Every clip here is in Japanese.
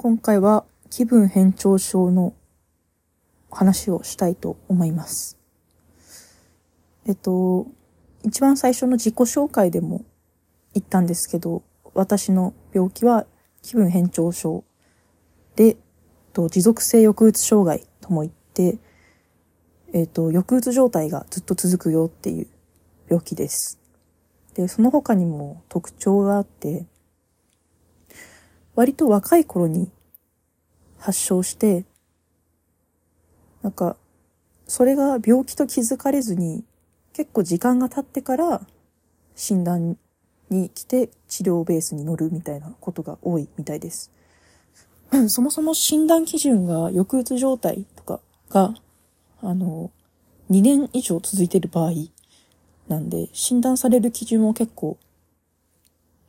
今回は気分変調症の話をしたいと思います。えっと、一番最初の自己紹介でも言ったんですけど、私の病気は気分変調症で、と持続性抑うつ障害とも言って、えっと、抑うつ状態がずっと続くよっていう病気です。で、その他にも特徴があって、割と若い頃に発症して、なんか、それが病気と気づかれずに、結構時間が経ってから診断に来て治療ベースに乗るみたいなことが多いみたいです。そもそも診断基準が抑うつ状態とかが、あの、2年以上続いてる場合なんで、診断される基準も結構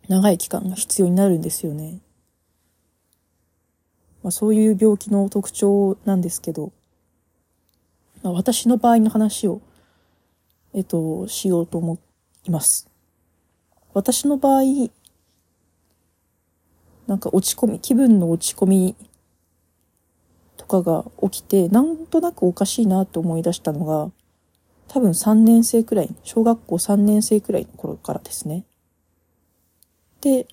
長い期間が必要になるんですよね。まあ、そういう病気の特徴なんですけど、まあ、私の場合の話を、えっと、しようと思います。私の場合、なんか落ち込み、気分の落ち込みとかが起きて、なんとなくおかしいなと思い出したのが、多分3年生くらい、小学校3年生くらいの頃からですね。で、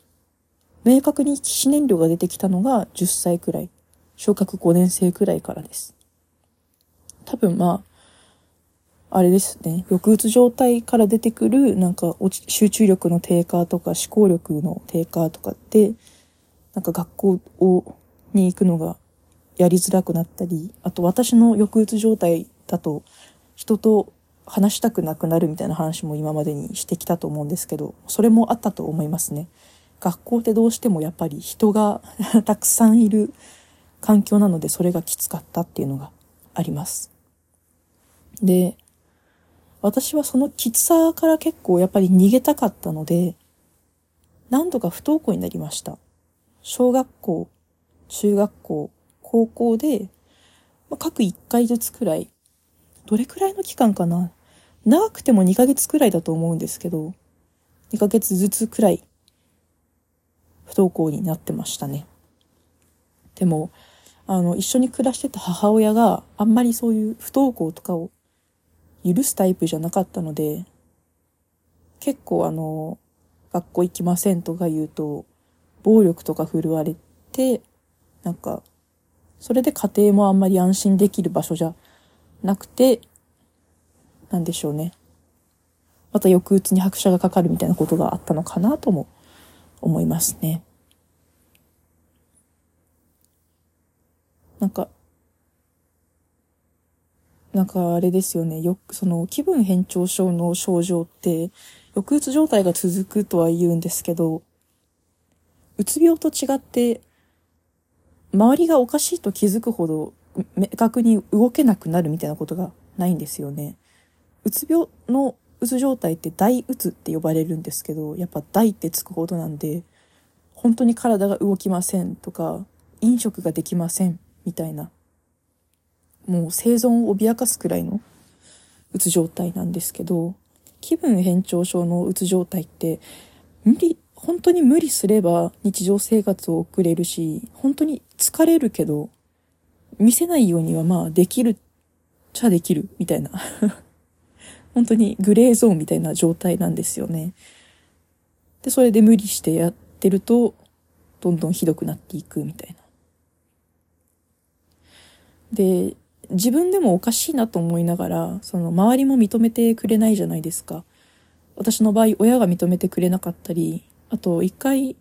明確に起死燃料が出てきたのが10歳くらい。小学5年生くらいからです。多分まあ、あれですね。抑うつ状態から出てくる、なんか集中力の低下とか思考力の低下とかって、なんか学校をに行くのがやりづらくなったり、あと私の抑うつ状態だと人と話したくなくなるみたいな話も今までにしてきたと思うんですけど、それもあったと思いますね。学校ってどうしてもやっぱり人が たくさんいる環境なのでそれがきつかったっていうのがあります。で、私はそのきつさから結構やっぱり逃げたかったので、何度か不登校になりました。小学校、中学校、高校で、まあ、各1回ずつくらい、どれくらいの期間かな？長くても2ヶ月くらいだと思うんですけど、2ヶ月ずつくらい不登校になってましたね。でも、あの、一緒に暮らしてた母親があんまりそういう不登校とかを許すタイプじゃなかったので、結構あの、学校行きませんとか言うと、暴力とか振るわれて、なんか、それで家庭もあんまり安心できる場所じゃなくて、なんでしょうね。また抑うつに拍車がかかるみたいなことがあったのかなとも思いますね。なんか、なんかあれですよね。よく、その気分変調症の症状って、抑うつ状態が続くとは言うんですけど、うつ病と違って、周りがおかしいと気づくほど明確に動けなくなるみたいなことがないんですよね。うつ病のうつ状態って大うつって呼ばれるんですけど、やっぱ大ってつくほどなんで、本当に体が動きませんとか、飲食ができませんみたいな、もう生存を脅かすくらいのうつ状態なんですけど、気分変調症のうつ状態って、無理、本当に無理すれば日常生活を送れるし、本当に疲れるけど、見せないようにはまあできるっちゃできるみたいな。本当にグレーゾーンみたいな状態なんですよね。で、それで無理してやってると、どんどんひどくなっていくみたいな。で、自分でもおかしいなと思いながら、その周りも認めてくれないじゃないですか。私の場合、親が認めてくれなかったり、あと一回、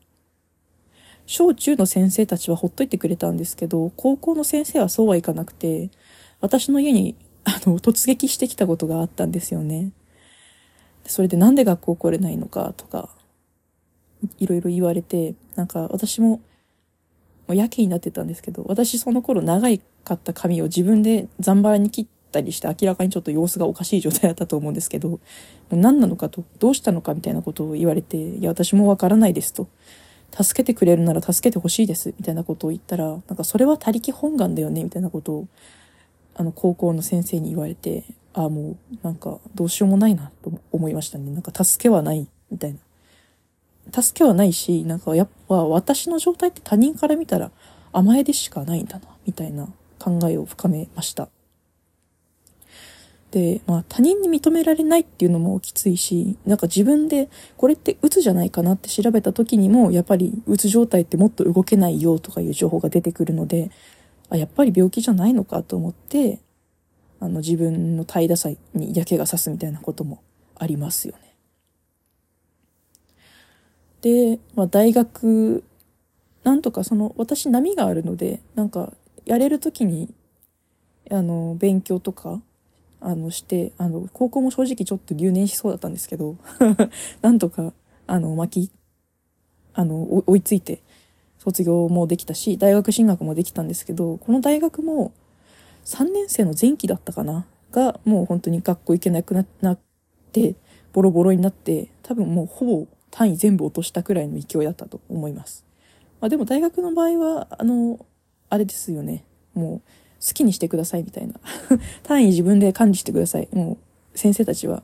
小中の先生たちはほっといてくれたんですけど、高校の先生はそうはいかなくて、私の家にあの、突撃してきたことがあったんですよね。それでなんで学校来れないのかとか、いろいろ言われて、なんか私も、もうやけになってたんですけど、私その頃長いかった髪を自分でザンバラに切ったりして明らかにちょっと様子がおかしい状態だったと思うんですけど、もう何なのかと、どうしたのかみたいなことを言われて、いや私もわからないですと。助けてくれるなら助けてほしいです、みたいなことを言ったら、なんかそれは他力本願だよね、みたいなことをあの、高校の先生に言われて、ああ、もう、なんか、どうしようもないな、と思いましたね。なんか、助けはない、みたいな。助けはないし、なんか、やっぱ、私の状態って他人から見たら、甘えでしかないんだな、みたいな考えを深めました。で、まあ他人に認められないっていうのもきついし、なんか自分でこれって鬱じゃないかなって調べた時にも、やっぱり鬱状態ってもっと動けないよとかいう情報が出てくるので、あ、やっぱり病気じゃないのかと思って、あの自分の怠惰さに嫌気がさすみたいなこともありますよね。で、まあ大学、なんとかその私波があるので、なんかやれる時に、あの、勉強とか、あの、して、あの、高校も正直ちょっと留年しそうだったんですけど、なんとか、あの、巻き、あの、追いついて、卒業もできたし、大学進学もできたんですけど、この大学も3年生の前期だったかな？が、もう本当に学校行けなくなって、ボロボロになって、多分もうほぼ単位全部落としたくらいの勢いだったと思います。まあでも大学の場合は、あの、あれですよね。もう好きにしてくださいみたいな。単位自分で管理してください。もう先生たちは、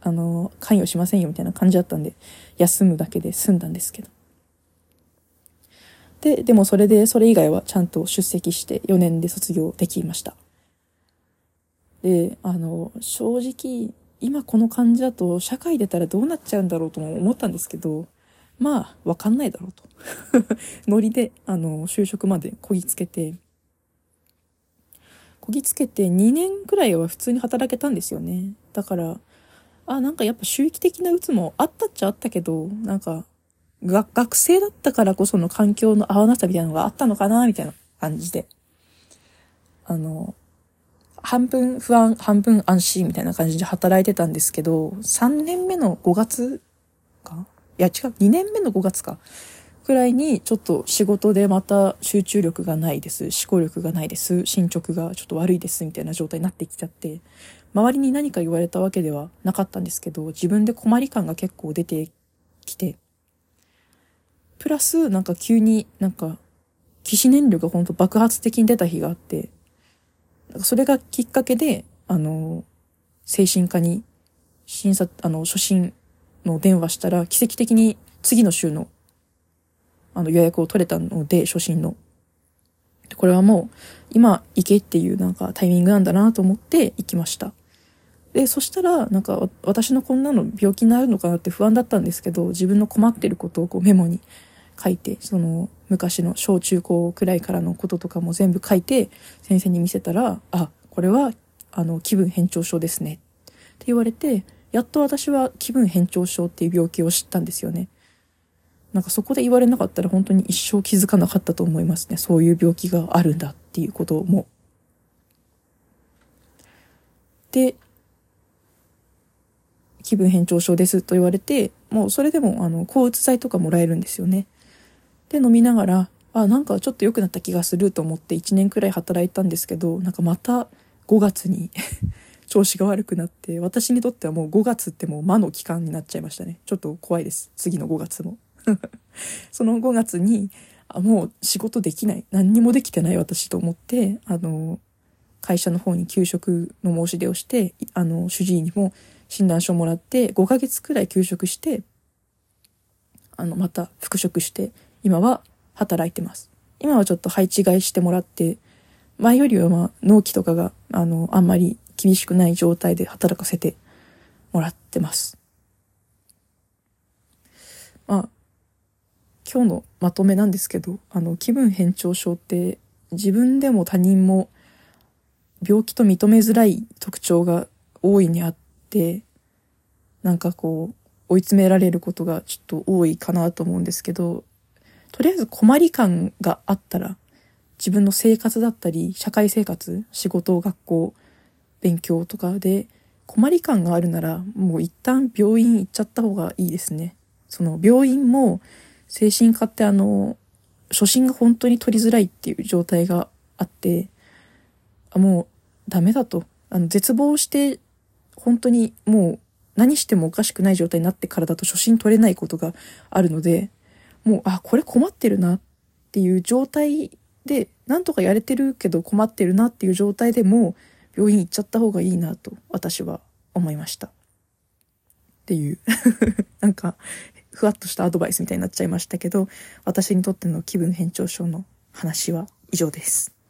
あの、関与しませんよみたいな感じだったんで、休むだけで済んだんですけど。で、でもそれで、それ以外はちゃんと出席して4年で卒業できました。で、あの、正直、今この感じだと社会出たらどうなっちゃうんだろうとも思ったんですけど、まあ、わかんないだろうと。ノリで、あの、就職までこぎつけて、こぎつけて2年くらいは普通に働けたんですよね。だから、あ、なんかやっぱ周期的な鬱もあったっちゃあったけど、なんか、学生だったからこその環境の合わなさみたいなのがあったのかな、みたいな感じで。あの、半分不安、半分安心みたいな感じで働いてたんですけど、3年目の5月か？いや違う、2年目の5月か？くらいにちょっと仕事でまた集中力がないです。思考力がないです。進捗がちょっと悪いです。みたいな状態になってきちゃって、周りに何か言われたわけではなかったんですけど、自分で困り感が結構出てきて、プラス、なんか急になんか、騎士燃料がほんと爆発的に出た日があって、それがきっかけで、あの、精神科に診察、あの、初診の電話したら、奇跡的に次の週の、あの、予約を取れたので、初診の。これはもう、今行けっていうなんかタイミングなんだなと思って行きました。で、そしたら、なんか私のこんなの病気になるのかなって不安だったんですけど、自分の困ってることをこうメモに書いて、その昔の小中高くらいからのこととかも全部書いて、先生に見せたら、あ、これは、あの、気分変調症ですね。って言われて、やっと私は気分変調症っていう病気を知ったんですよね。なんかそこで言われなかったら本当に一生気づかなかったと思いますね。そういう病気があるんだっていうことも。で、気分変調症ですと言われて、もうそれでもあの抗うつ剤とかもらえるんですよね。で、飲みながら、あ、なんかちょっと良くなった気がすると思って1年くらい働いたんですけど、なんかまた5月に 調子が悪くなって、私にとってはもう5月ってもう魔の期間になっちゃいましたね。ちょっと怖いです。次の5月も。その5月に、あ、もう仕事できない。何にもできてない私と思って、あの、会社の方に休職の申し出をして、あの、主治医にも診断書をもらって、5ヶ月くらい休職して、あの、また復職して、今は働いてます。今はちょっと配置換えしてもらって、前よりはまあ、納期とかが、あの、あんまり厳しくない状態で働かせてもらってます。まあ、今日のまとめなんですけど、あの、気分変調症って自分でも他人も病気と認めづらい特徴が大いにあって、なんかこう、追い詰められることがちょっと多いかなと思うんですけど、とりあえず困り感があったら、自分の生活だったり、社会生活、仕事、学校、勉強とかで困り感があるなら、もう一旦病院行っちゃった方がいいですね。その病院も精神科ってあの、初診が本当に取りづらいっていう状態があって、あもうダメだと。あの、絶望して、本当にもう何してもおかしくない状態になってからだと初診取れないことがあるので、もう、あ、これ困ってるなっていう状態で、なんとかやれてるけど困ってるなっていう状態でも、病院行っちゃった方がいいなと、私は思いました。っていう なんか、ふわっとしたアドバイスみたいになっちゃいましたけど、私にとっての気分変調症の話は以上です。